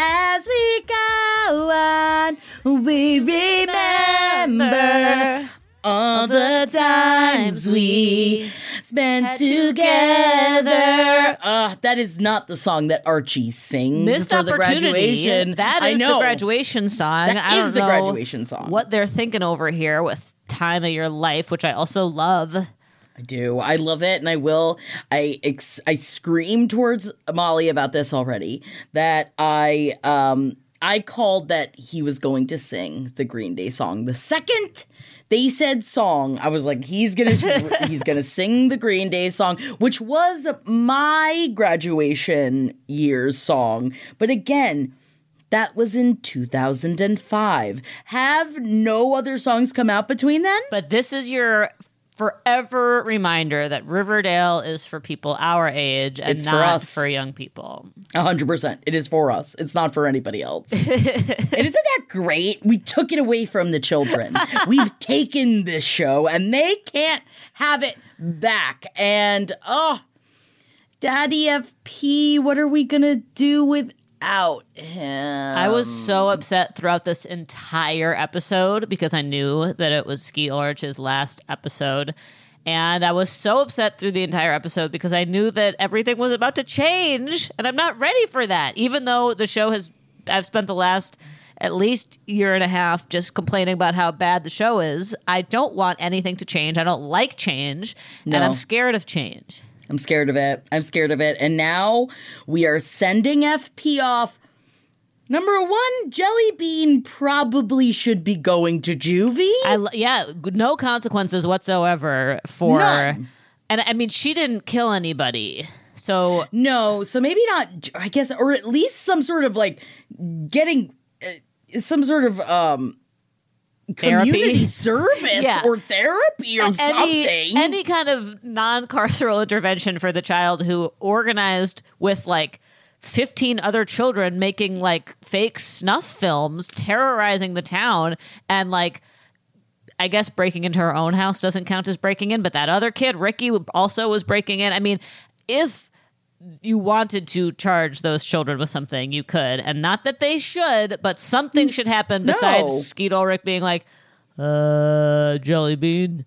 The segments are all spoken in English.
As we go on, we remember all the times we spent together. Uh, that is not the song that Archie sings Missed for the graduation. That is the graduation song. That I is the graduation song. What they're thinking over here with "Time of Your Life," which I also love. I do. I love it, and I will. I ex- I screamed towards Molly about this already. That I um I called that he was going to sing the Green Day song. The second they said song, I was like, he's gonna he's gonna sing the Green Day song, which was my graduation year's song. But again. That was in 2005. Have no other songs come out between then? But this is your forever reminder that Riverdale is for people our age and It's for not us. for young people. A hundred percent. It is for us. It's not for anybody else. and isn't that great? We took it away from the children. We've taken this show and they can't have it back. And oh, Daddy FP, what are we gonna do without him? I was so upset throughout this entire episode because I knew that it was Skeet Ulrich's last episode. And I was so upset through the entire episode because I knew that everything was about to change. And I'm not ready for that. Even though the show has, I've spent the last at least year and a half just complaining about how bad the show is. I don't want anything to change. I don't like change. And I'm scared of change. I'm scared of it. I'm scared of it. And now we are sending FP off. Number one, Jelly Bean probably should be going to juvie. I yeah, no consequences whatsoever for. None. And I mean, she didn't kill anybody, so No, so maybe not. I guess, or at least some sort of like getting uh, some sort of um Therapy? community service Yeah. or therapy or any something. any kind of non-carceral intervention for the child who organized with like 15 other children making like fake snuff films terrorizing the town and like I guess breaking into her own house doesn't count as breaking in, but that other kid, Ricky, also was breaking in. I mean, if you wanted to charge those children with something, you could. And not that they should, but something should happen besides No. Skeet Ulrich being like, uh, Jelly Bean,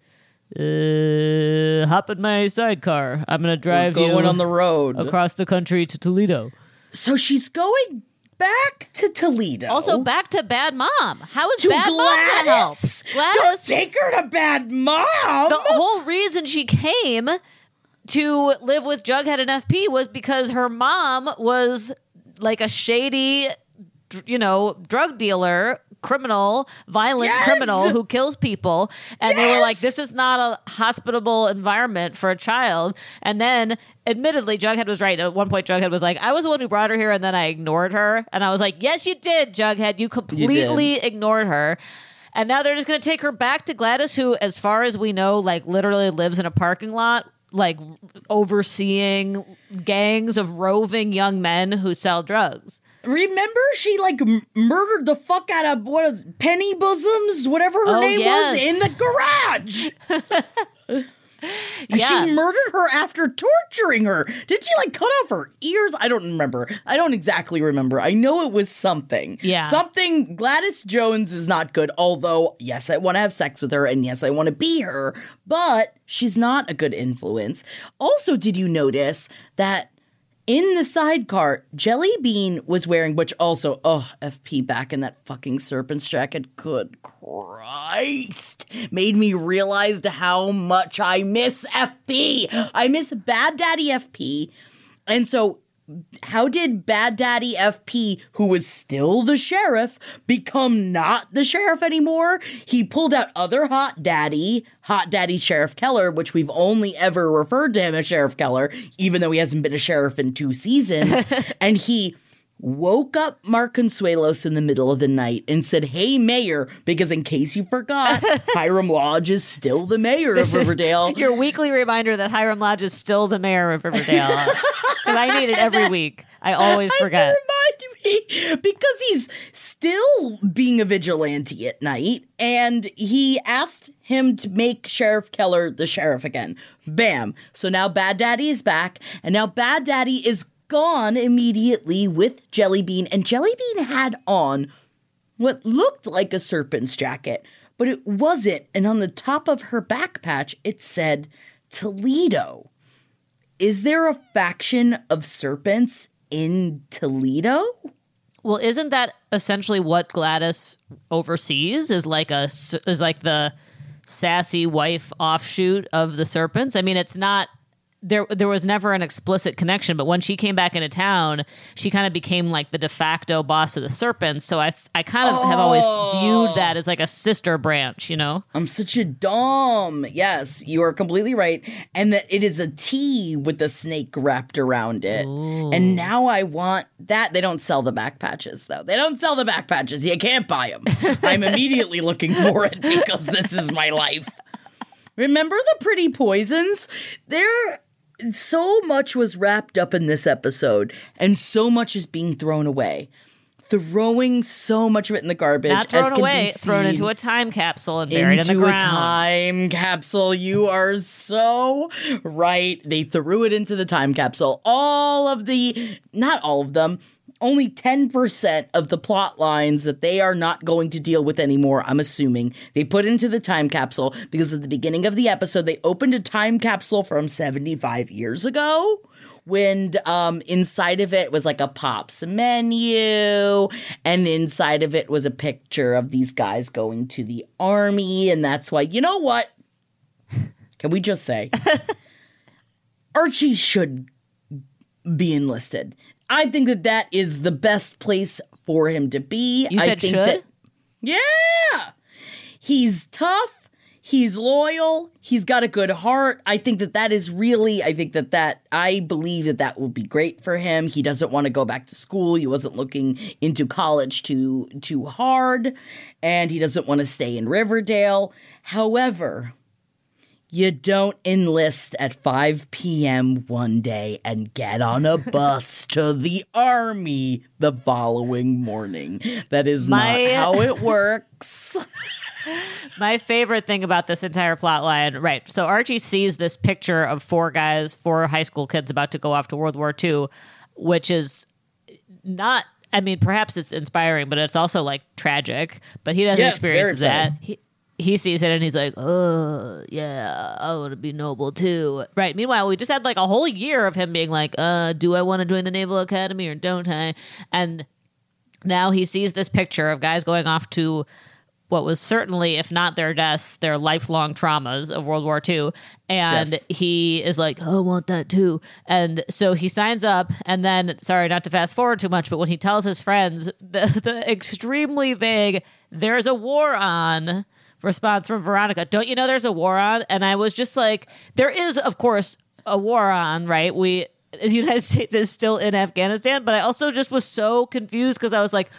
uh, hop in my sidecar. I'm going to drive you going on the road. across the country to Toledo. so she's going back to Toledo. Also, back to Bad Mom. How is to Bad Mom going to help? Gladys. Don't Gladys, take her to bad mom. the whole reason she came to live with Jughead and FP was because her mom was like a shady, you know, drug dealer, criminal, violent Yes! criminal who kills people. And they were like, this is not a hospitable environment for a child. And then, admittedly, Jughead was right. At one point, Jughead was like, I was the one who brought her here, and then I ignored her. And I was like, yes, you did, Jughead. You completely ignored her. And now they're just going to take her back to Gladys, who, as far as we know, like literally lives in a parking lot, like overseeing gangs of roving young men who sell drugs. Remember, she like m- murdered the fuck out of what is Penny Bosoms, whatever her Oh, name yes. was, in the garage. Yeah. She murdered her after torturing her. Did she like cut off her ears? I don't remember. I don't exactly remember. I know it was something. Yeah. Something Gladys Jones is not good, although, yes, I want to have sex with her and yes, I want to be her, but she's not a good influence. Also, did you notice that in the sidecar, Jelly Bean was wearing, which also, oh, FP back in that fucking serpent's jacket. Good Christ. Made me realize how much I miss FP. I miss Bad Daddy FP. And so, how did Bad Daddy FP, who was still the sheriff, become not the sheriff anymore? He pulled out other Hot Daddy, Hot Daddy Sheriff Keller, which we've only ever referred to him as Sheriff Keller, even though he hasn't been a sheriff in two seasons. and he woke up Mark Consuelos in the middle of the night and said, Hey, Mayor, because in case you forgot, Hiram Lodge is still the mayor of This is Riverdale. Your weekly reminder that Hiram Lodge is still the mayor of Riverdale. Because I need it every week. I always I forget. Remind me because he's still being a vigilante at night, and he asked him to make Sheriff Keller the sheriff again. Bam! So now Bad Daddy is back, and now Bad Daddy is gone immediately with Jellybean, and Jellybean had on what looked like a serpent's jacket, but it wasn't. And on the top of her back patch, it said Toledo. Is there a faction of serpents in Toledo? Well, isn't that essentially what Gladys oversees? Is like a is like the sassy wife offshoot of the serpents. I mean, it's not there. There was never an explicit connection, but when she came back into town, she kind of became like the de facto boss of the serpents. So i i kind of have always viewed oh. that as like a sister branch. You know? I'm such a dumb. Yes, you are completely right. And that it is a T with the snake wrapped around it. And now I want that. They don't sell the back patches, though. They don't sell the back patches. You can't buy them. I'm immediately looking for it because this is my life. Remember the pretty poisons? There so much was wrapped up in this episode, and so much is being thrown away. Throwing so much of it in the garbage. Not as thrown away, thrown into a time capsule and buried in the into a ground. time capsule. You are so right. They threw it into the time capsule. All of the, not all of them, only 10% of the plot lines that they are not going to deal with anymore, I'm assuming, they put into the time capsule because at the beginning of the episode, they opened a time capsule from 75 years ago when um inside of it was like a pops menu and inside of it was a picture of these guys going to the army. And that's why you know what? Can we just say archie should be enlisted i think that that is the best place for him to be. You I said think should? that- yeah. He's tough. He's loyal. He's got a good heart. I think that that is really i think that that i believe that that will be great for him. He doesn't want to go back to school. He wasn't looking into college too too hard and he doesn't want to stay in riverdale. However you don't enlist at 5 p.m. one day and get on a bus to the army the following morning. That is My- not how it works. My favorite thing about this entire plot line, right? So Archie sees this picture of four guys, four high school kids about to go off to World War II, which is not. I mean, perhaps it's inspiring, but it's also like tragic. But he doesn't Yes, experience that. He, he sees it and he's like, "Oh, yeah, I want to be noble too." Right. Meanwhile, we just had like a whole year of him being like, "Uh, do I want to join the Naval Academy or don't I?" And now he sees this picture of guys going off to what was certainly, if not their deaths, their lifelong traumas of World War II. And Yes. he is like, "Oh, I want that too. And so he signs up. And then, sorry, not to fast forward too much, but when he tells his friends the, the extremely vague, there's a war on response from Veronica, don't you know there's a war on? And I was just like, there is, of course, a war on, right? We, the United States is still in Afghanistan, but I also just was so confused because I was like,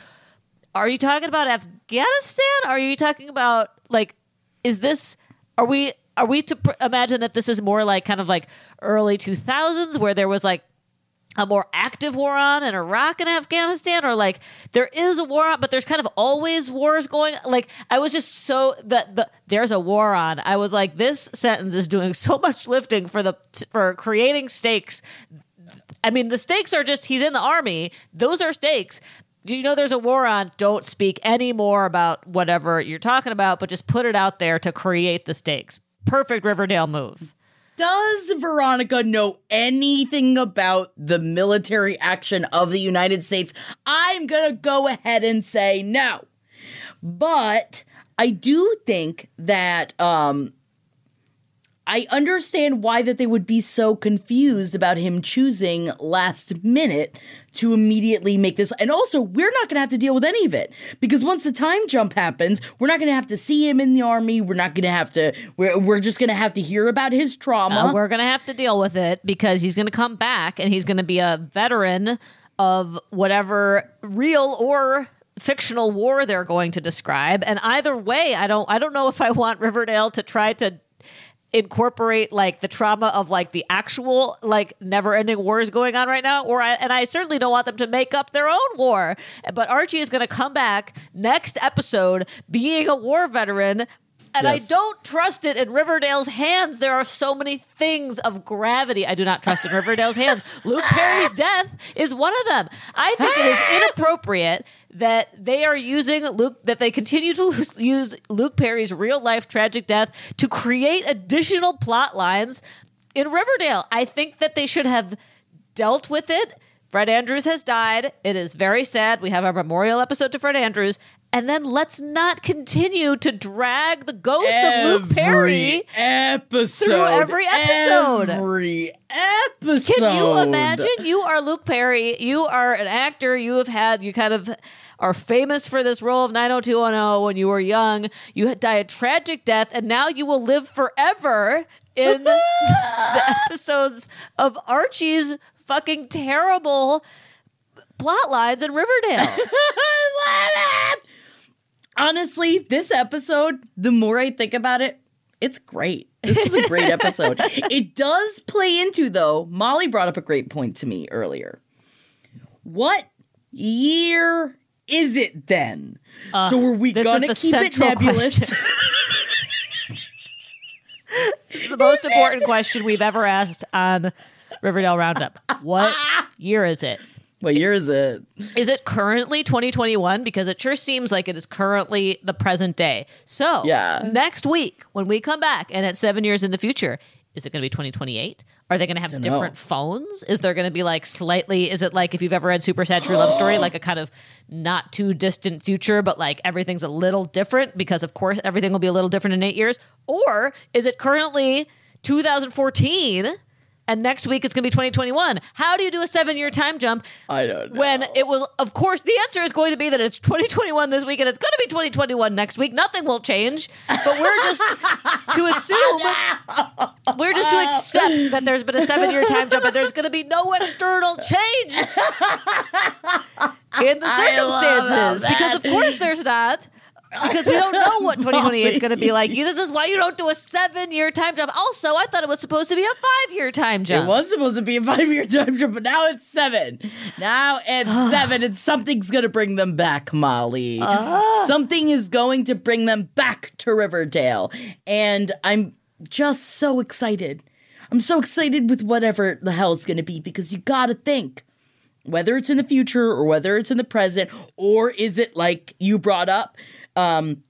are you talking about Afghanistan? Are you talking about like is this are we are we to pr- imagine that this is more like kind of like early 2000s where there was like a more active war on in Iraq and Afghanistan, or like there is a war on, but there's kind of always wars going. Like I was just so that the there's a war on. I was like, this sentence is doing so much lifting for the for creating stakes. I mean, the stakes are just he's in the army. Those are stakes. Do you know there's a war on? Don't speak any more about whatever you're talking about, but just put it out there to create the stakes. Perfect Riverdale move. Does Veronica know anything about the military action of the United States? I'm going to go ahead and say no. But I do think that um I understand why that they would be so confused about him choosing last minute to immediately make this. And also, we're not going to have to deal with any of it because once the time jump happens, we're not going to have to see him in the army. We're not going to have to. We're we're just going to have to hear about his trauma. Uh, we're going to have to deal with it because he's going to come back and he's going to be a veteran of whatever real or fictional war they're going to describe and either way i don't i don't know if i want riverdale to try to incorporate like the trauma of like the actual like never ending wars going on right now or I, and I certainly don't want them to make up their own war. But Archie is going to come back next episode being a war veteran and Yes. I don't trust it in Riverdale's hands. There are so many things of gravity I do not trust in Riverdale's hands. Luke Perry's death is one of them. I think it is inappropriate that they are using Luke, that they continue to use Luke Perry's real life tragic death to create additional plot lines in Riverdale. I think that they should have dealt with it. Fred Andrews has died. It is very sad. We have our memorial episode to Fred Andrews. And then let's not continue to drag the ghost of Luke Perry. episode through every episode. Every episode. Can you imagine? You are Luke Perry. You are an actor. You have had, you kind of are famous for this role of 90210 when you were young. You had died a tragic death, and now you will live forever in the episodes of Archie's fucking terrible plot lines in Riverdale. Honestly, this episode, the more I think about it, it's great. This was a great episode. it does play into, though, Molly brought up a great point to me earlier. What year is it then? so are we Uh, gonna keep it nebulous? It's the most important question we've ever asked on Riverdale Roundup. What year is it? what year is it? Is it currently 2021? Because it sure seems like it is currently the present day. So, Yeah. next week, when we come back and it's seven years in the future, is it going to be 2028? Are they going to have different phones? Is there going to be like slightly, is it like if you've ever read Super Sad True Love Story, like a kind of not too distant future, but like everything's a little different because, of course, everything will be a little different in eight years? Or is it currently 2014? And next week it's going to be 2021. How do you do a seven year time jump? I don't know. When it was, of course, the answer is going to be that it's 2021 this week and it's going to be 2021 next week. Nothing will change. But we're just to assume, we're just to accept that there's been a seven year time jump and there's going to be no external change in the circumstances. Because, of course, there's not. Because we don't know what 2028 is going to be like. This is why you don't do a seven year time jump. Also, I thought it was supposed to be a five year time jump. It was supposed to be a five year time jump, but now it's seven. Now it's seven, and something's going to bring them back, Molly. Uh-huh. Something is going to bring them back to Riverdale. And I'm just so excited. I'm so excited with whatever the hell it's going to be because you got to think whether it's in the future or whether it's in the present, or is it like you brought up? Um,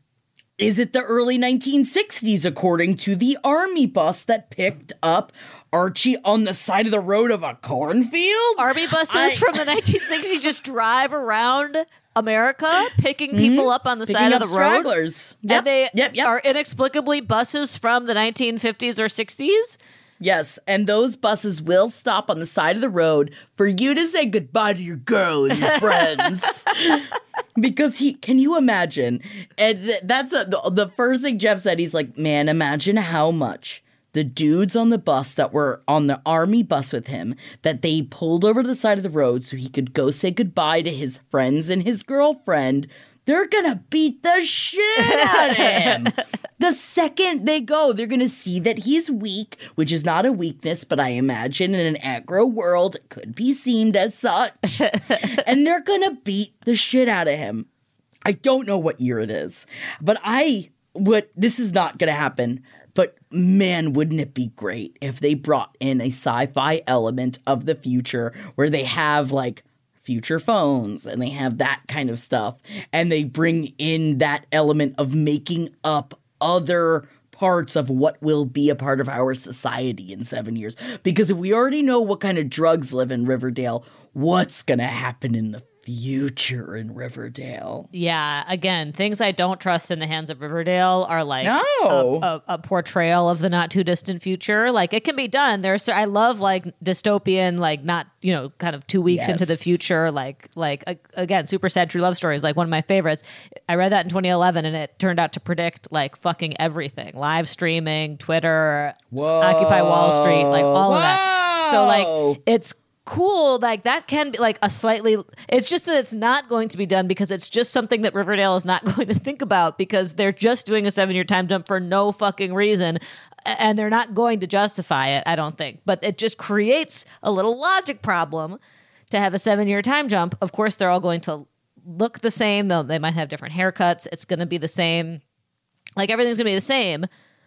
is it the early 1960s, according to the army bus that picked up Archie on the side of the road of a cornfield? Army buses I- from the 1960s just drive around America, picking people up on the Picking side of the road. stragglers. Yep, and they yep, yep. are inexplicably buses from the 1950s or 60s. Yes, and those buses will stop on the side of the road for you to say goodbye to your girl and your friends. because he, can you imagine? And th- that's a, the, the first thing Jeff said. He's like, man, imagine how much the dudes on the bus that were on the army bus with him that they pulled over to the side of the road so he could go say goodbye to his friends and his girlfriend. They're gonna beat the shit out of him. the second they go, they're gonna see that he's weak, which is not a weakness, but I imagine in an aggro world it could be seen as such. and they're gonna beat the shit out of him. I don't know what year it is, but I what this is not gonna happen. But man, wouldn't it be great if they brought in a sci fi element of the future where they have like future phones and they have that kind of stuff. And they bring in that element of making up other parts of what will be a part of our society in 7 years. Because if we already know what kind of drugs live in Riverdale what's going to happen in the future in Riverdale. Yeah, again, things I don't trust in the hands of Riverdale are like No. a, a, a portrayal of the not too distant future. Like it can be done. There's I love like dystopian, like not you know, kind of two weeks into the future. Like like a- again, super sad true love stories. Like one of my favorites. I read that in 2011, and it turned out to predict like fucking everything: live streaming, Twitter, Occupy Wall Street, like all of that. So like it's cool like that can be like a slightly it's just that it's not going to be done because it's just something that riverdale is not going to think about because they're just doing a seven year time jump for no fucking reason and they're not going to justify it i don't think but it just creates a little logic problem to have a seven year time jump of course they're all going to look the same though they might have different haircuts it's going to be the same like everything's gonna be the same,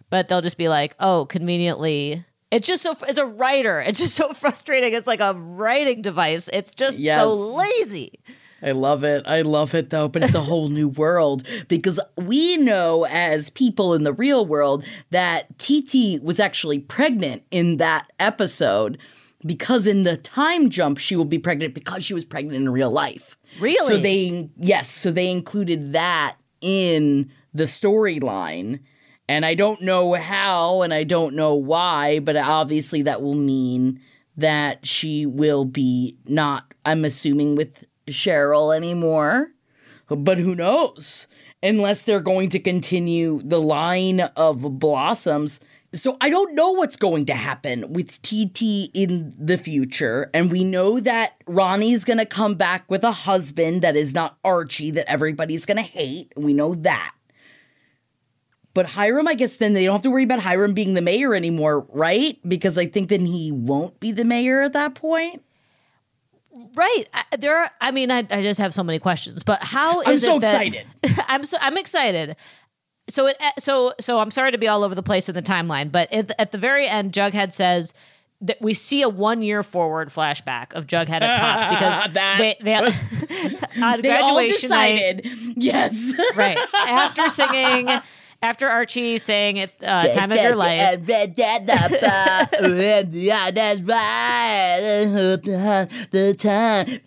but they'll just be like, oh, conveniently. It's just so. It's a writer. It's just so frustrating. It's like a writing device. It's just Yes. so lazy. I love it. I love it though, but it's a whole new world because we know as people in the real world that TT was actually pregnant in that episode because in the time jump she will be pregnant because she was pregnant in real life. Really? So they yes, so they included that in the storyline. And I don't know how and I don't know why, but obviously that will mean that she will be not, I'm assuming, with Cheryl anymore. But who knows? Unless they're going to continue the line of blossoms. So I don't know what's going to happen with TT in the future. And we know that Ronnie's going to come back with a husband that is not Archie, that everybody's going to hate. We know that. But Hiram, I guess then they don't have to worry about Hiram being the mayor anymore, right? Because I think then he won't be the mayor at that point. Right. I, there. Are, I mean, I, I just have so many questions. But how I'm so it that excited. I'm so I'm excited. So it eh, so so I'm sorry to be all over the place in the timeline, but at, at the very end, Jughead says that we see a one year forward flashback of Jughead at Pop because That they, they on They all graduation night, decided, yes. right after singing. After Archie sang it, uh, "Time of Your Life," yeah, that's right. The time.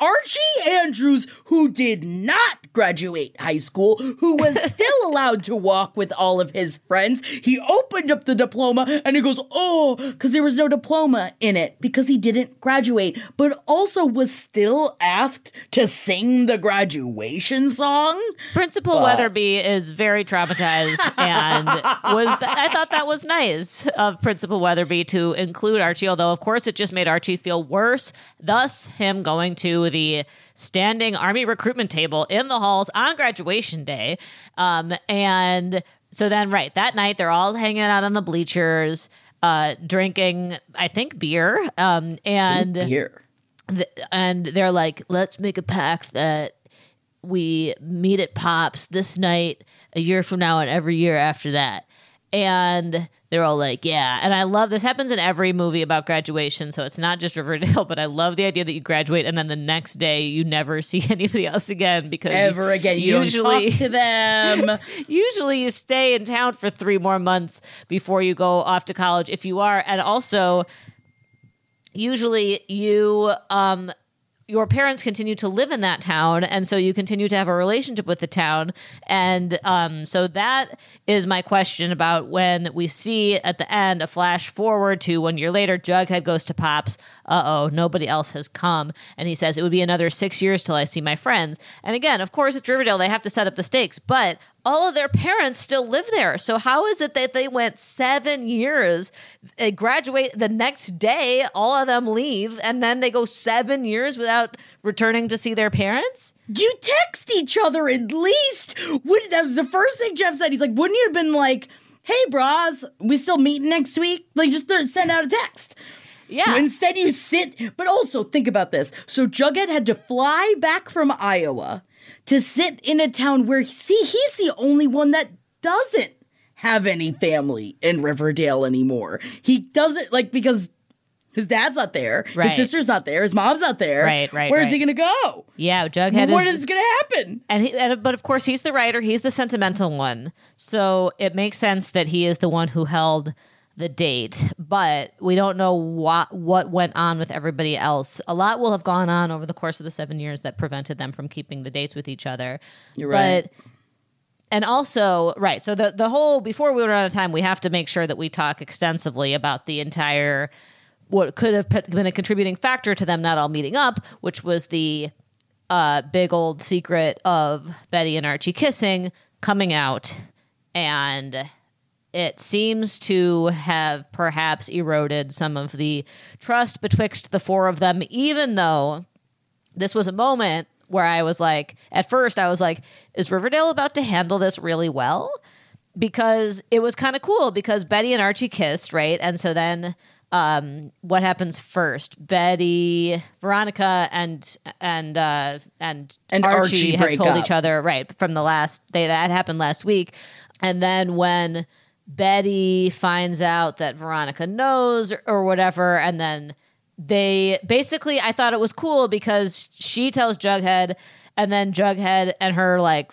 Archie Andrews, who did not graduate high school, who was still allowed to walk with all of his friends, he opened up the diploma and he goes, "Oh, because there was no diploma in it because he didn't graduate," but also was still asked to sing the graduation song. Principal Weatherbee is very traumatized and was th- I thought that was nice of Principal Weatherbee to include Archie, although of course it just made Archie feel worse. Thus, him going to the standing army recruitment table in the halls on graduation day. Um, and so then, right, that night they're all hanging out on the bleachers, uh, drinking, I think, beer. Um, and Here. th- and they're like, let's make a pact that we meet at Pops this night, a year from now, and every year after that. And they're all like, yeah. And I love this happens in every movie about graduation. So it's not just Riverdale, but I love the idea that you graduate and then the next day you never see anybody else again because Ever again. You usually don't talk to them. usually you stay in town for three more months before you go off to college if you are and also usually you um your parents continue to live in that town and so you continue to have a relationship with the town. And um, so that is my question about when we see at the end a flash forward to one year later jughead goes to pops. Uh-oh nobody else has come. And he says it would be another six years till i see my friends. And again of course it's riverdale. They have to set up the stakes. But all of their parents still live there. So how is it that they went seven years, they graduate the next day, all of them leave, and then they go seven years without returning to see their parents? You text each other at least. Would that was the first thing Jeff said. He's like, wouldn't you have been like, "Hey, bras, we still meeting next week?" Like, just th- send out a text. Yeah. Instead, you sit. But also, think about this. So Jughead had to fly back from Iowa to sit in a town where, see, he's the only one that doesn't have any family in Riverdale anymore. He doesn't like because his dad's not there, Right. his sister's not there, his mom's not there. Right, right, Where's right. he gonna go? yeah, Jughead What is is gonna happen? And, he, and but of course he's the writer. He's the sentimental one. So it makes sense that he is the one who held the date. But we don't know what what went on with everybody else. A lot will have gone on over the course of the seven years that prevented them from keeping the dates with each other. You're right. But and also right. So the the whole before we run out of time, we have to make sure that we talk extensively about the entire what could have been a contributing factor to them not all meeting up, which was the uh, big old secret of Betty and Archie kissing coming out, and it seems to have perhaps eroded some of the trust betwixt the four of them, even though this was a moment where I was like, at first, I was like, is Riverdale about to handle this really well? Because it was kind of cool because Betty and Archie kissed, right? And so then um, what happens first? Betty, Veronica, and and uh, and, And Archie have told up. each other right from the last they that happened last week, and then when Betty finds out that Veronica knows or, or whatever, and then they basically I thought it was cool because she tells Jughead, and then Jughead and her like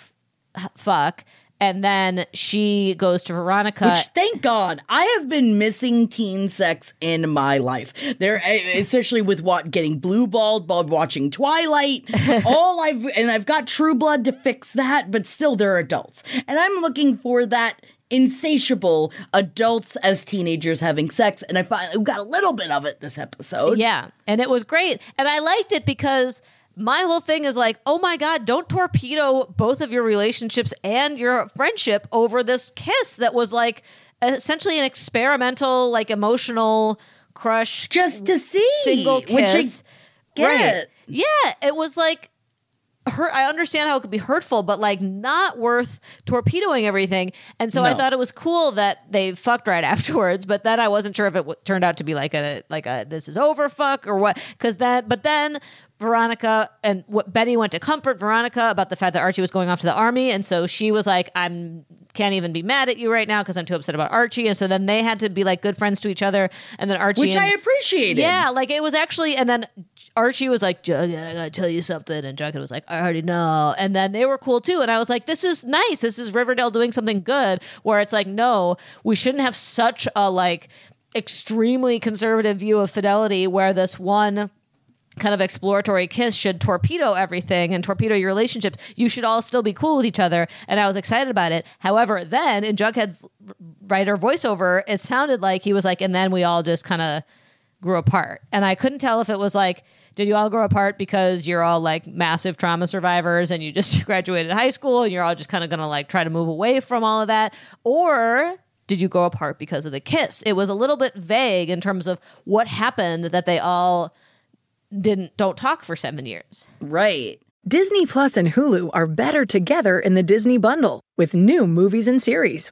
f- fuck, and then she goes to Veronica. Which, thank God, I have been missing teen sex in my life. There, especially with what getting blue balled while watching Twilight. all I've and I've got True Blood to fix that, but still, they're adults, and I'm looking for that insatiable adults as teenagers having sex, and I finally got a little bit of it this episode. Yeah. And it was great. And I liked it because my whole thing is like, oh my God, don't torpedo both of your relationships and your friendship over this kiss that was like essentially an experimental, like emotional crush. Just to see, single which I kiss. get. Yeah. It was like hurt I understand how it could be hurtful, but like not worth torpedoing everything. And so I thought it was cool that they fucked right afterwards, but then I wasn't sure if it w- turned out to be like a like a this is over fuck or what. Cuz then but then Veronica and what Betty went to comfort Veronica about the fact that Archie was going off to the army. And so she was like I'm can't even be mad at you right now because I'm too upset about Archie. And so then they had to be like good friends to each other. And then Archie Which and, I appreciated. yeah, like it was actually, and then Archie was like, Jughead, I gotta tell you something. And Jughead was like, I already know. And then they were cool too. And I was like, this is nice. This is Riverdale doing something good where it's like, no, we shouldn't have such a like extremely conservative view of fidelity where this one kind of exploratory kiss should torpedo everything and torpedo your relationships. You should all still be cool with each other. And I was excited about it. However, then in Jughead's writer voiceover, it sounded like he was like, and then we all just kind of grew apart. And I couldn't tell if it was like, did you all grow apart because you're all like massive trauma survivors and you just graduated high school and you're all just kind of going to like try to move away from all of that? Or did you grow apart because of the kiss? It was a little bit vague in terms of what happened that they all didn't don't talk for 7 years. Right. Disney Plus and Hulu are better together in the Disney bundle with new movies and series.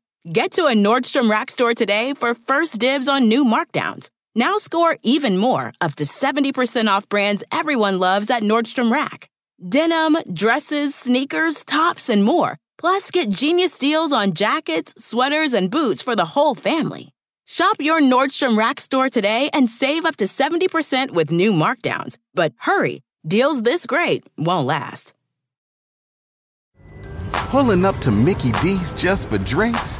Get to a Nordstrom Rack store today for first dibs on new markdowns. Now score even more, up to 70% off brands everyone loves at Nordstrom Rack. Denim, dresses, sneakers, tops, and more. Plus, get genius deals on jackets, sweaters, and boots for the whole family. Shop your Nordstrom Rack store today and save up to 70% with new markdowns. But hurry, deals this great won't last. Pulling up to Mickey D's just for drinks?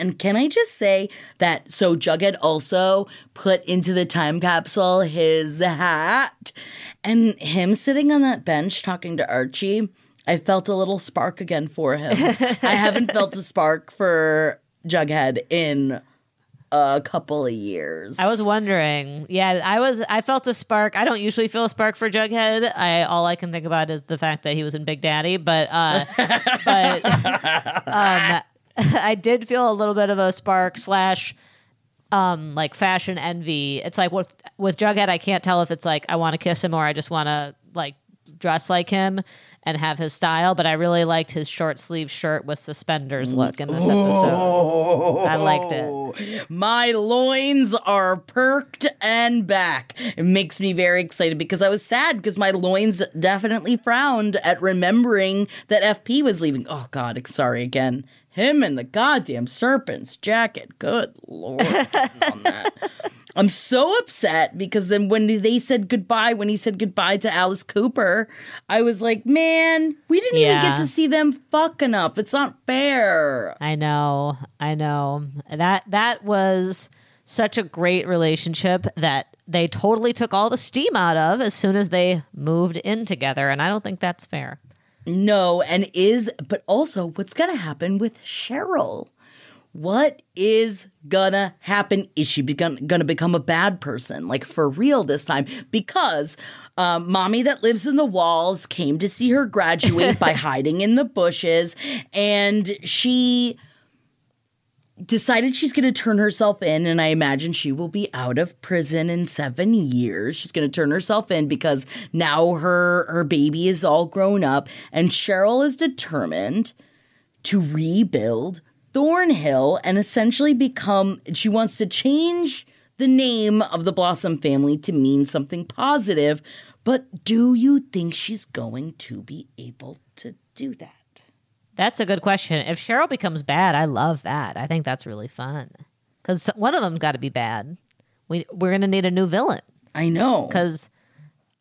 And can I just say that so Jughead also put into the time capsule his hat and him sitting on that bench talking to Archie, I felt a little spark again for him. I haven't felt a spark for Jughead in a couple of years. I was wondering. Yeah, I was. I felt a spark. I don't usually feel a spark for Jughead. I all I can think about is the fact that he was in Big Daddy. But uh, but um, I did feel a little bit of a spark slash um like fashion envy. It's like with with Jughead, I can't tell if it's like I want to kiss him or I just want to like dress like him and have his style. But I really liked his short sleeve shirt with suspenders look in this episode. I liked it. My loins are perked and back. It makes me very excited because I was sad because my loins definitely frowned at remembering that FP was leaving. Oh God, sorry again. Him and the goddamn serpent's jacket. Good lord. on that. I'm so upset because then when they said goodbye, when he said goodbye to Alice Cooper, I was like, man, we didn't even get to see them fuck enough. It's not fair. I know, I know. That that was such a great relationship that they totally took all the steam out of as soon as they moved in together, and I don't think that's fair. No, and is, but also what's going to happen with Cheryl? What is gonna happen? Is she begun, gonna become a bad person, like for real this time? Because um, mommy that lives in the walls came to see her graduate by hiding in the bushes, and she decided she's going to turn herself in and i imagine she will be out of prison in seven years. She's going to turn herself in because now her her baby is all grown up and cheryl is determined to rebuild thornhill and essentially become she wants to change the name of the blossom family to mean something positive. But do you think she's going to be able to do that That's a good question. If Cheryl becomes bad, I love that. I think that's really fun because one of them's got to be bad. We we're gonna need a new villain i know because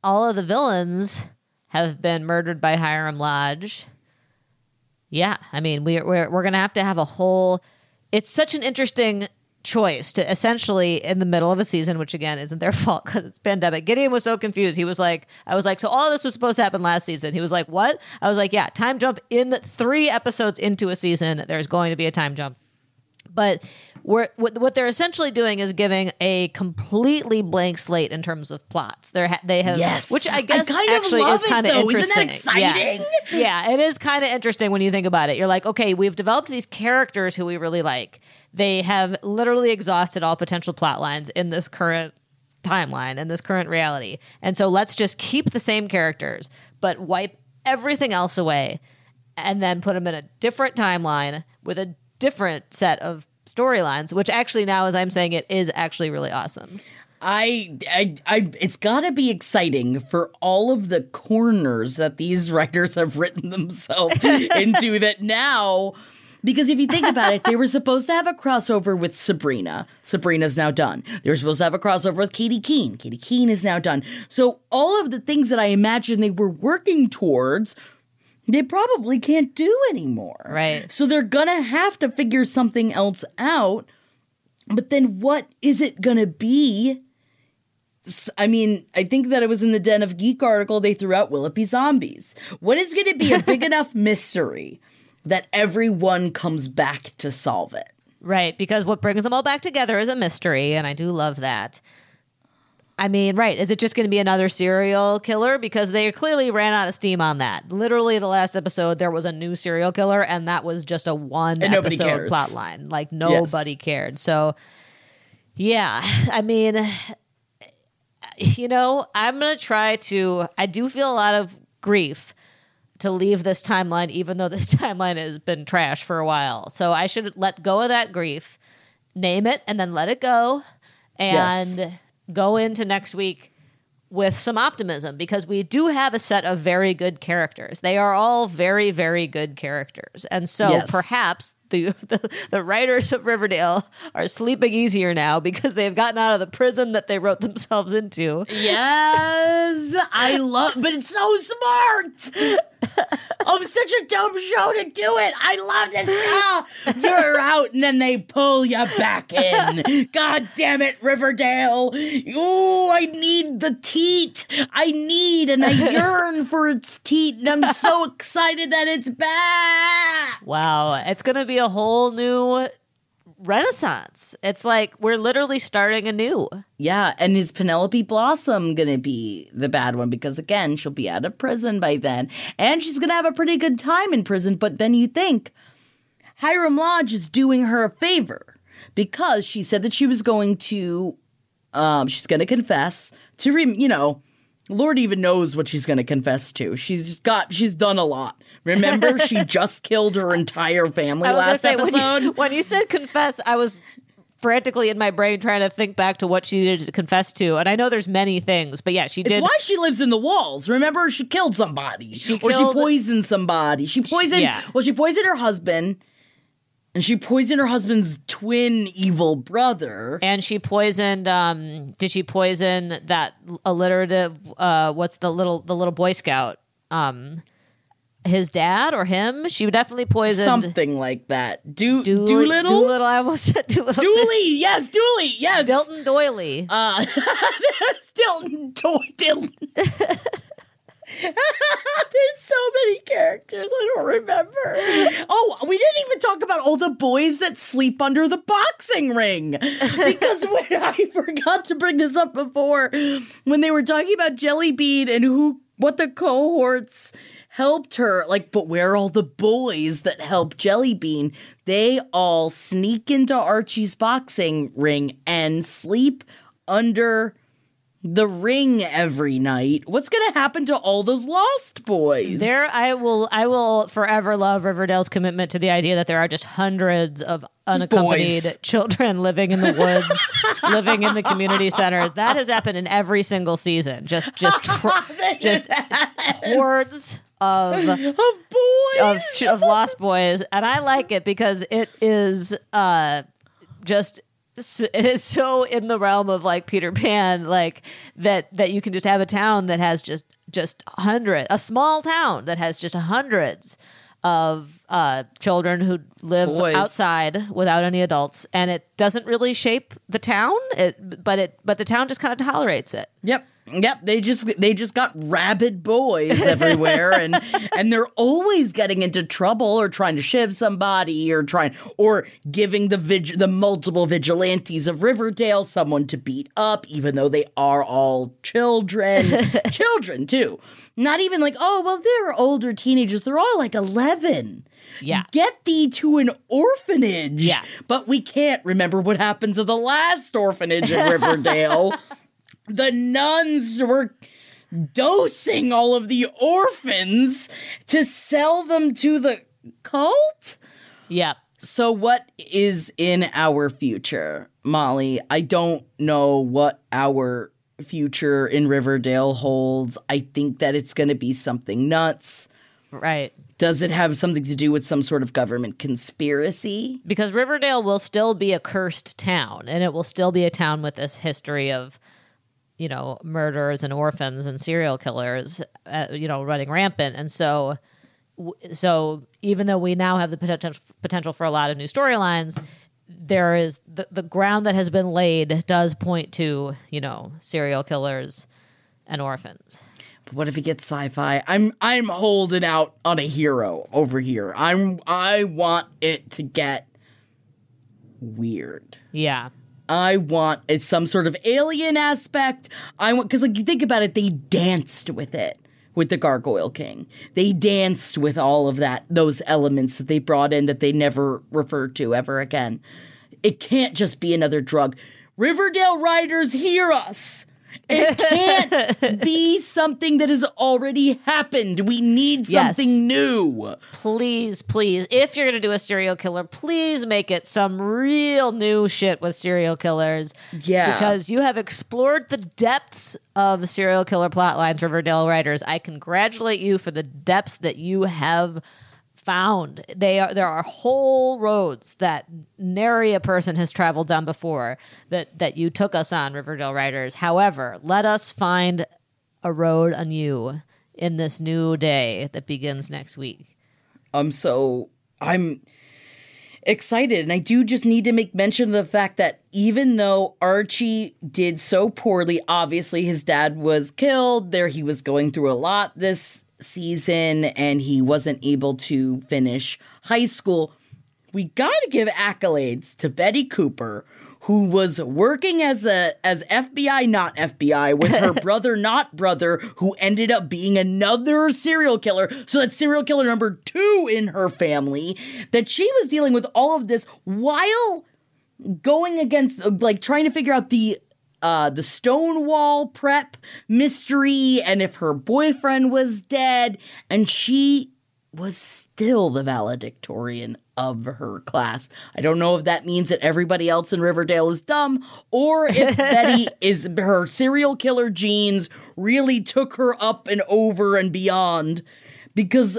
all of the villains have been murdered by Hiram Lodge. Yeah, I mean we're we're we're gonna have to have a whole. It's such an interesting choice to essentially in the middle of a season, which again isn't their fault because it's pandemic. Gideon was so confused. He was like, I was like, so all this was supposed to happen last season. He was like, what? I was like, yeah, time jump in three episodes into a season. There's going to be a time jump. But we're, what, what they're essentially doing is giving a completely blank slate in terms of plots. They're ha- they have, Yes. which I I guess kind actually is kind of though. Isn't that interesting. Yeah. exciting? Yeah, it is kind of interesting when you think about it. You're like, okay, we've developed these characters who we really like. They have literally exhausted all potential plot lines in this current timeline in this current reality. And so let's just keep the same characters, but wipe everything else away and then put them in a different timeline with a different set of storylines, which actually now as I'm saying it is actually really awesome. I, I, I, it's got to be exciting for all of the corners that these writers have written themselves into. That now, because if you think about it, they were supposed to have a crossover with Sabrina. Sabrina's now done. They were supposed to have a crossover with Katie Keene. Katie Keene is now done. So all of the things that I imagine they were working towards. They probably can't do anymore. Right. So they're gonna have to figure something else out. But then what is it gonna be? I mean, I think that it was in the Den of Geek article they threw out Will it be zombies? What is going to be a big enough mystery that everyone comes back to solve it? Right, because what brings them all back together is a mystery, and I do love that. I mean, right, is it just going to be another serial killer? Because they clearly ran out of steam on that. Literally, the last episode, there was a new serial killer, and that was just a one And episode plot line. Like, nobody cared. So, yeah, I mean, you know, I'm going to try to, I do feel a lot of grief to leave this timeline, even though this timeline has been trash for a while. So I should let go of that grief, name it, and then let it go, and Yes. Go into next week with some optimism because we do have a set of very good characters. They are all very, very good characters. And so Yes. perhaps the, the the writers of Riverdale are sleeping easier now because they've gotten out of the prison that they wrote themselves into. Yes, I love, but it's so smart. I'm such a dumb show to do it. I love this. Ah, you're out, and then they pull you back in. God damn it, Riverdale. Ooh, I need the teat. I need and I yearn for its teat, and I'm so excited that it's back. Wow, it's going to be a whole new renaissance. It's like we're literally starting anew. Yeah, and is Penelope Blossom gonna be the bad one? Because again, she'll be out of prison by then, and she's gonna have a pretty good time in prison. But then you think Hiram Lodge is doing her a favor because she said that she was going to, um, she's gonna confess to, you know, Lord even knows what she's gonna confess to. She's just got, she's done a lot. Remember, she just killed her entire family last say, when episode. you, when you said confess, I was frantically in my brain trying to think back to what she needed to confess to. And I know there's many things, but yeah, she It's did. why she lives in the walls. Remember, she killed somebody, She or killed- she poisoned somebody. She poisoned. yeah. Well, she poisoned her husband, and she poisoned her husband's twin evil brother. and she poisoned um did she poison that alliterative uh what's the little the little boy scout um his dad or him she would definitely poisoned Something like that. Do Dooley- Doolittle. Doolittle I almost said Doolittle Dooley. Yes, Dooley. Yes. Dilton Doiley Uh, Dilton. Do- Dilton. There's so many characters I don't remember. Oh, we didn't even talk about all the boys that sleep under the boxing ring. Because when I forgot to bring this up before, when they were talking about Jelly Bean and who what the cohorts helped her, like, but where are all the boys that help Jelly Bean? They all sneak into Archie's boxing ring and sleep under the ring every night. What's gonna happen to all those lost boys? there I will I will forever love Riverdale's commitment to the idea that there are just hundreds of unaccompanied boys. children living in the woods living in the community centers that has happened in every single season just just tr- just hordes of of boys. of, of lost boys and i like it because it is uh just it is so in the realm of like peter pan like that that you can just have a town that has just just hundred a small town that has just hundreds of uh children who live Boys. outside without any adults and it doesn't really shape the town it but it but the town just kind of tolerates it Yep. Yep, they just they just got rabid boys everywhere and and they're always getting into trouble or trying to shiv somebody or trying or giving the vig- the multiple vigilantes of Riverdale someone to beat up even though they are all children. children too. Not even like, "Oh, well they're older teenagers. They're all like 11." yeah Get thee to an orphanage. Yeah. But we can't remember what happened to the last orphanage in Riverdale. The nuns were dosing all of the orphans to sell them to the cult. yeah So, what is in our future, Molly? I don't know what our future in Riverdale holds. I think that it's going to be something nuts. right Does it have something to do with some sort of government conspiracy? because Riverdale will still be a cursed town, and it will still be a town with this history of, you know, murderers and orphans and serial killers, uh, you know, running rampant. And so, so even though we now have the potential potential for a lot of new storylines, there is the the ground that has been laid does point to you know serial killers and orphans. But what if it gets sci-fi? I'm I'm holding out on a hero over here. I'm I want it to get weird. Yeah. I want it's some sort of alien aspect. I want because like you think about it, they danced with it with the Gargoyle King. They danced with all of that, those elements that they brought in that they never referred to ever again. It can't just be another drug. Riverdale writers, hear us. It can't be something that has already happened. We need Yes. something new. Please, please, if you're going to do a serial killer, please make it some real new shit with serial killers. Yeah. Because you have explored the depths of serial killer plot lines, Riverdale writers. I congratulate you for the depths that you have found. They are there are whole roads that nary a person has traveled down before that that you took us on, Riverdale writers. However, let us find a road anew in this new day that begins next week. Um, so I'm excited, and I do just need to make mention of the fact that even though Archie did so poorly, obviously his dad was killed. There, he was going through a lot this season, and he wasn't able to finish high school. We got to give accolades to Betty Cooper, who was working as a as FBI, not FBI, with her brother, not brother, who ended up being another serial killer. So that's serial killer number two in her family. That she was dealing with all of this while going against, like, trying to figure out the uh the Stonewall prep mystery and if her boyfriend was dead, and she was still the valedictorian of her class. I don't know if that means that everybody else in Riverdale is dumb or if Betty is her serial killer genes really took her up and over and beyond because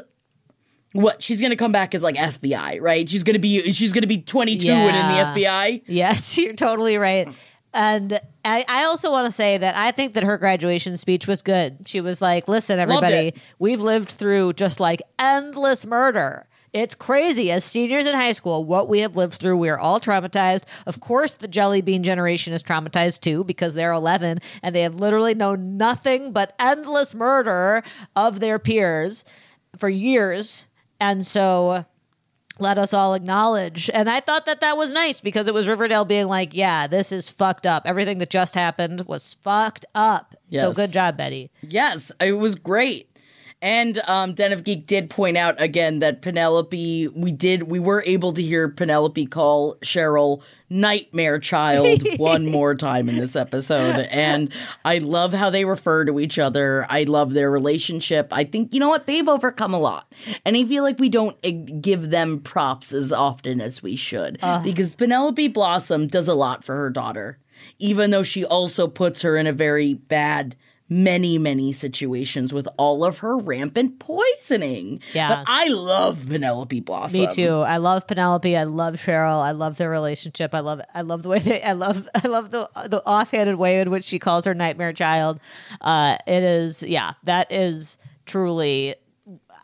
what she's gonna come back as like FBI, right? She's gonna be she's gonna be 22 Yeah. and in the FBI. Yes, you're totally right. And I, I also want to say that I think that her graduation speech was good. She was like, listen, everybody, we've lived through just like endless murder. It's crazy. As seniors in high school, what we have lived through, we are all traumatized. Of course, the jelly bean generation is traumatized too because they're 11 and they have literally known nothing but endless murder of their peers for years. And so let us all acknowledge. And I thought that that was nice because it was Riverdale being like, yeah, this is fucked up. Everything that just happened was fucked up. So good job, Betty. Yes, it was great. And um, Den of Geek did point out again that Penelope, we did, we were able to hear Penelope call Cheryl Nightmare Child one more time in this episode. And I love how they refer to each other. I love their relationship. I think, you know what, they've overcome a lot. And I feel like we don't eh, give them props as often as we should because Penelope Blossom does a lot for her daughter, even though she also puts her in a very bad many, many situations with all of her rampant poisoning. Yeah. But I love Penelope Blossom. Me too. I love Penelope. I love Cheryl. I love their relationship. I love I love the way they I love I love the the offhanded way in which she calls her nightmare child. Uh it is yeah, that is truly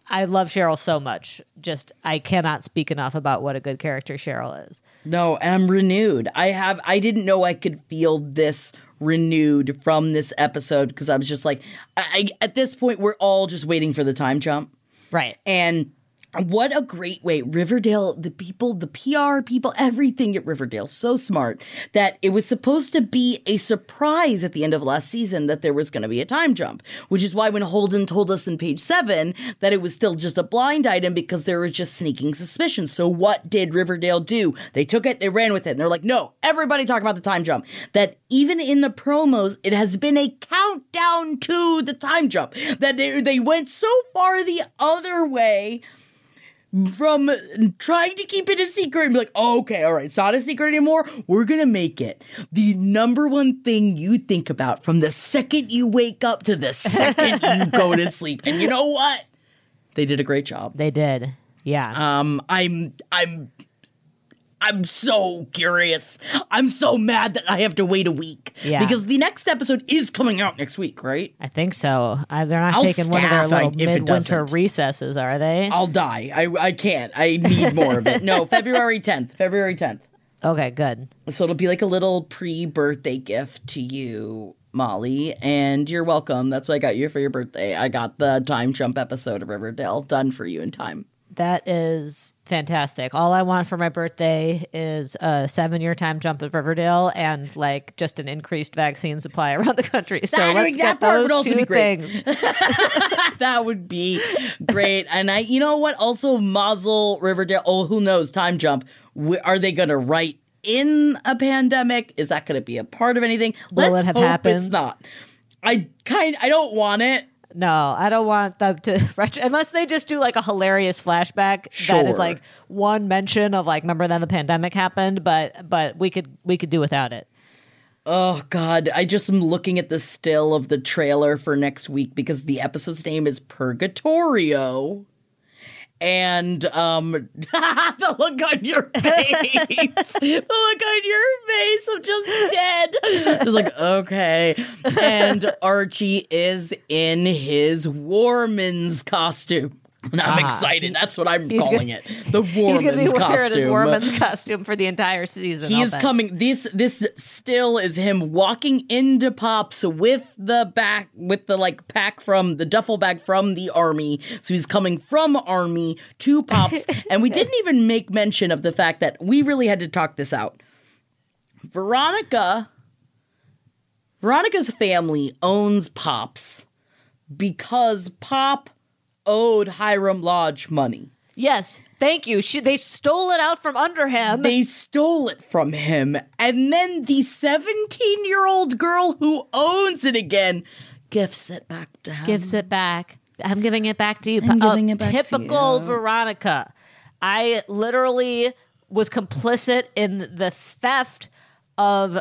I love Cheryl so much. Just I cannot speak enough about what a good character Cheryl is. No, I'm renewed. I have I didn't know I could feel this renewed from this episode because I was just like I, I at this point we're all just waiting for the time jump. Right. And what a great way. Riverdale, the people, the PR people, everything at Riverdale, so smart that it was supposed to be a surprise at the end of last season that there was going to be a time jump, which is why when Holden told us in page seven that it was still just a blind item because there was just sneaking suspicion. So what did Riverdale do? They took it, they ran with it, and they're like, no, everybody talk about the time jump. That even in the promos, it has been a countdown to the time jump. That they, they went so far the other way from trying to keep it a secret and be like, oh, okay, all right, it's not a secret anymore. We're gonna make it the number one thing you think about from the second you wake up to the second you go to sleep. And you know what? They did a great job. They did. Yeah. Um, I'm, I'm, I'm so curious. I'm so mad that I have to wait a week. Yeah. Because the next episode is coming out next week, right? I think so. Uh, they're not I'll taking one of their staff I- little midwinter recesses, are they? I'll die. I, I can't. I need more of it. No, February 10th. February 10th. okay, good. So it'll be like a little pre-birthday gift to you, Molly, and you're welcome. That's what I got you for your birthday. I got the time jump episode of Riverdale done for you in time. That is fantastic. All I want for my birthday is a seven year time jump at Riverdale and like just an increased vaccine supply around the country. So That- let's get those two be great. things. that would be great. And I, you know what? Also, Mazel Riverdale. Oh, who knows? Time jump. Are they going to write in a pandemic? Is that going to be a part of anything? Will Let's it have hope happened? It's not. I kind. I don't want it. No, I don't want them to retro- unless they just do like a hilarious flashback that Sure. is like one mention of like remember then the pandemic happened, but but we could we could do without it. Oh God! I just am looking at the still of the trailer for next week because the episode's name is Purgatorio. And um the look on your face. the look on your face of just dead. It's like, okay. And Archie is in his Warman's costume. And I'm ah. excited. That's what I'm He's calling gonna- it. The He's Warman's gonna be costume. wearing his Warman's costume for the entire season. He I'll is coming. This this still is him walking into Pops with the back with the like pack from the duffel bag from the army. So he's coming from army to Pops, and we didn't even make mention of the fact that we really had to talk this out. Veronica, Veronica's family owns Pops because Pop owed Hiram Lodge money. Yes, thank you. She, they stole it out from under him. They stole it from him. And then the 17 year old girl who owns it again gifts it back to him. gives it back. I'm giving it back to you. I'm Uh, giving it back to typical you. Veronica. I literally was complicit in the theft of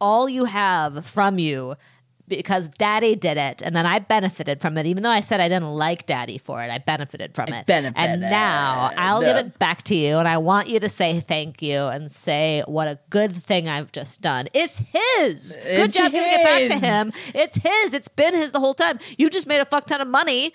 all you have from you because daddy did it and then I benefited from it. Even though I said I didn't like daddy for it, I benefited from it. benefited. And now I'll give it back to you and I want you to say thank you and say what a good thing I've just done. It's his. Good It's job giving it back to him. It's his. It's been his the whole time. You just made a fuck ton of money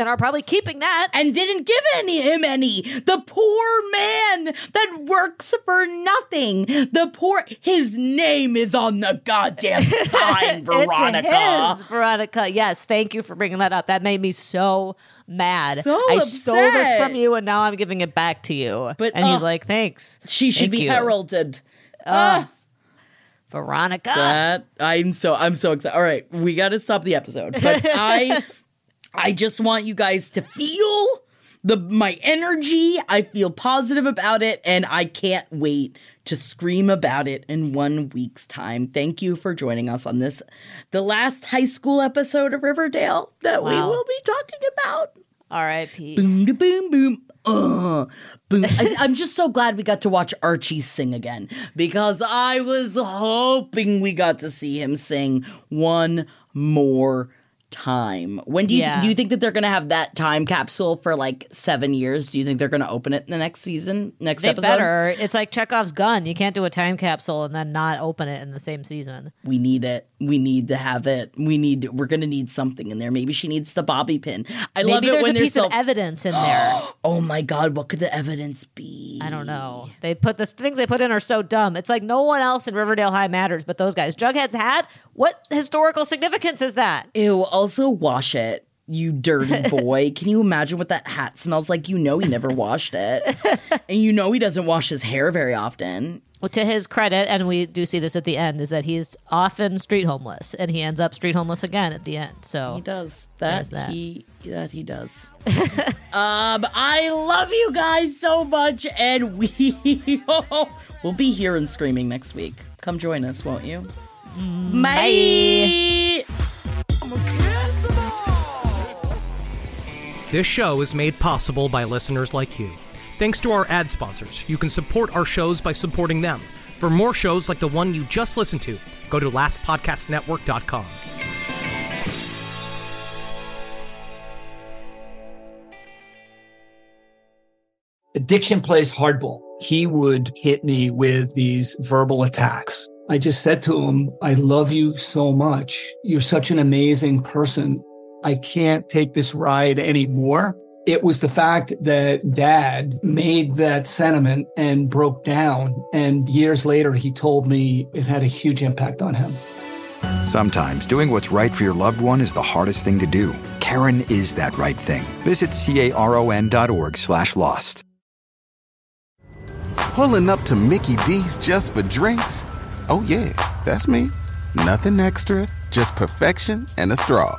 and are probably keeping that. and didn't give any him any. The poor man that works for nothing. The poor his name is on the goddamn sign, Veronica. It's his, Veronica. Yes, thank you for bringing that up. That made me so mad. So I stole this from you and now I'm giving it back to you. But, and he's uh, like, thanks. She should Thank be you. heralded. Ah. Veronica. That I'm so I'm so excited. All right, we got to stop the episode. But I I just want you guys to feel the my energy. I feel positive about it and I can't wait to scream about it in 1 week's time. Thank you for joining us on this the last high school episode of Riverdale that we will be talking about. R.I.P. Boom da boom boom. Uh, boom. I, I'm just so glad we got to watch Archie sing again because I was hoping we got to see him sing one more time. When do you Yeah. do you think that they're gonna have that time capsule for like seven years? Do you think they're gonna open it in the next season, next They episode? better. It's like Chekhov's gun. You can't do a time capsule and then not open it in the same season. We need it. We need to have it. We need. We're gonna need something in there. Maybe she needs the bobby pin. I love it there's when a there's piece so. of evidence in there. oh my god! What could the evidence be? I don't know. They put the things they put in are so dumb. It's like no one else in Riverdale High matters, but those guys. Jughead's hat. What historical significance is that? Ew, oh also wash it, you dirty boy. Can you imagine what that hat smells like? You know he never washed it. and you know he doesn't wash his hair very often. Well, to his credit, and we do see this at the end, is that he's often street homeless, and he ends up street homeless again at the end. So He does. That, that. he that he does. um I love you guys so much and we will be here and screaming next week. Come join us, won't you? Bye. This show is made possible by listeners like you. Thanks to our ad sponsors, you can support our shows by supporting them. For more shows like the one you just listened to, go to lastpodcastnetwork.com. addiction plays hardball. He would hit me with these verbal attacks. I just said to him, I love you so much. You're such an amazing person. I can't take this ride anymore. It was the fact that dad made that sentiment and broke down. And years later, he told me it had a huge impact on him. Sometimes doing what's right for your loved one is the hardest thing to do. Caron is that right thing. Visit caron.org slash lost. Pulling up to Mickey D's just for drinks? Oh yeah, that's me. Nothing extra, just perfection and a straw.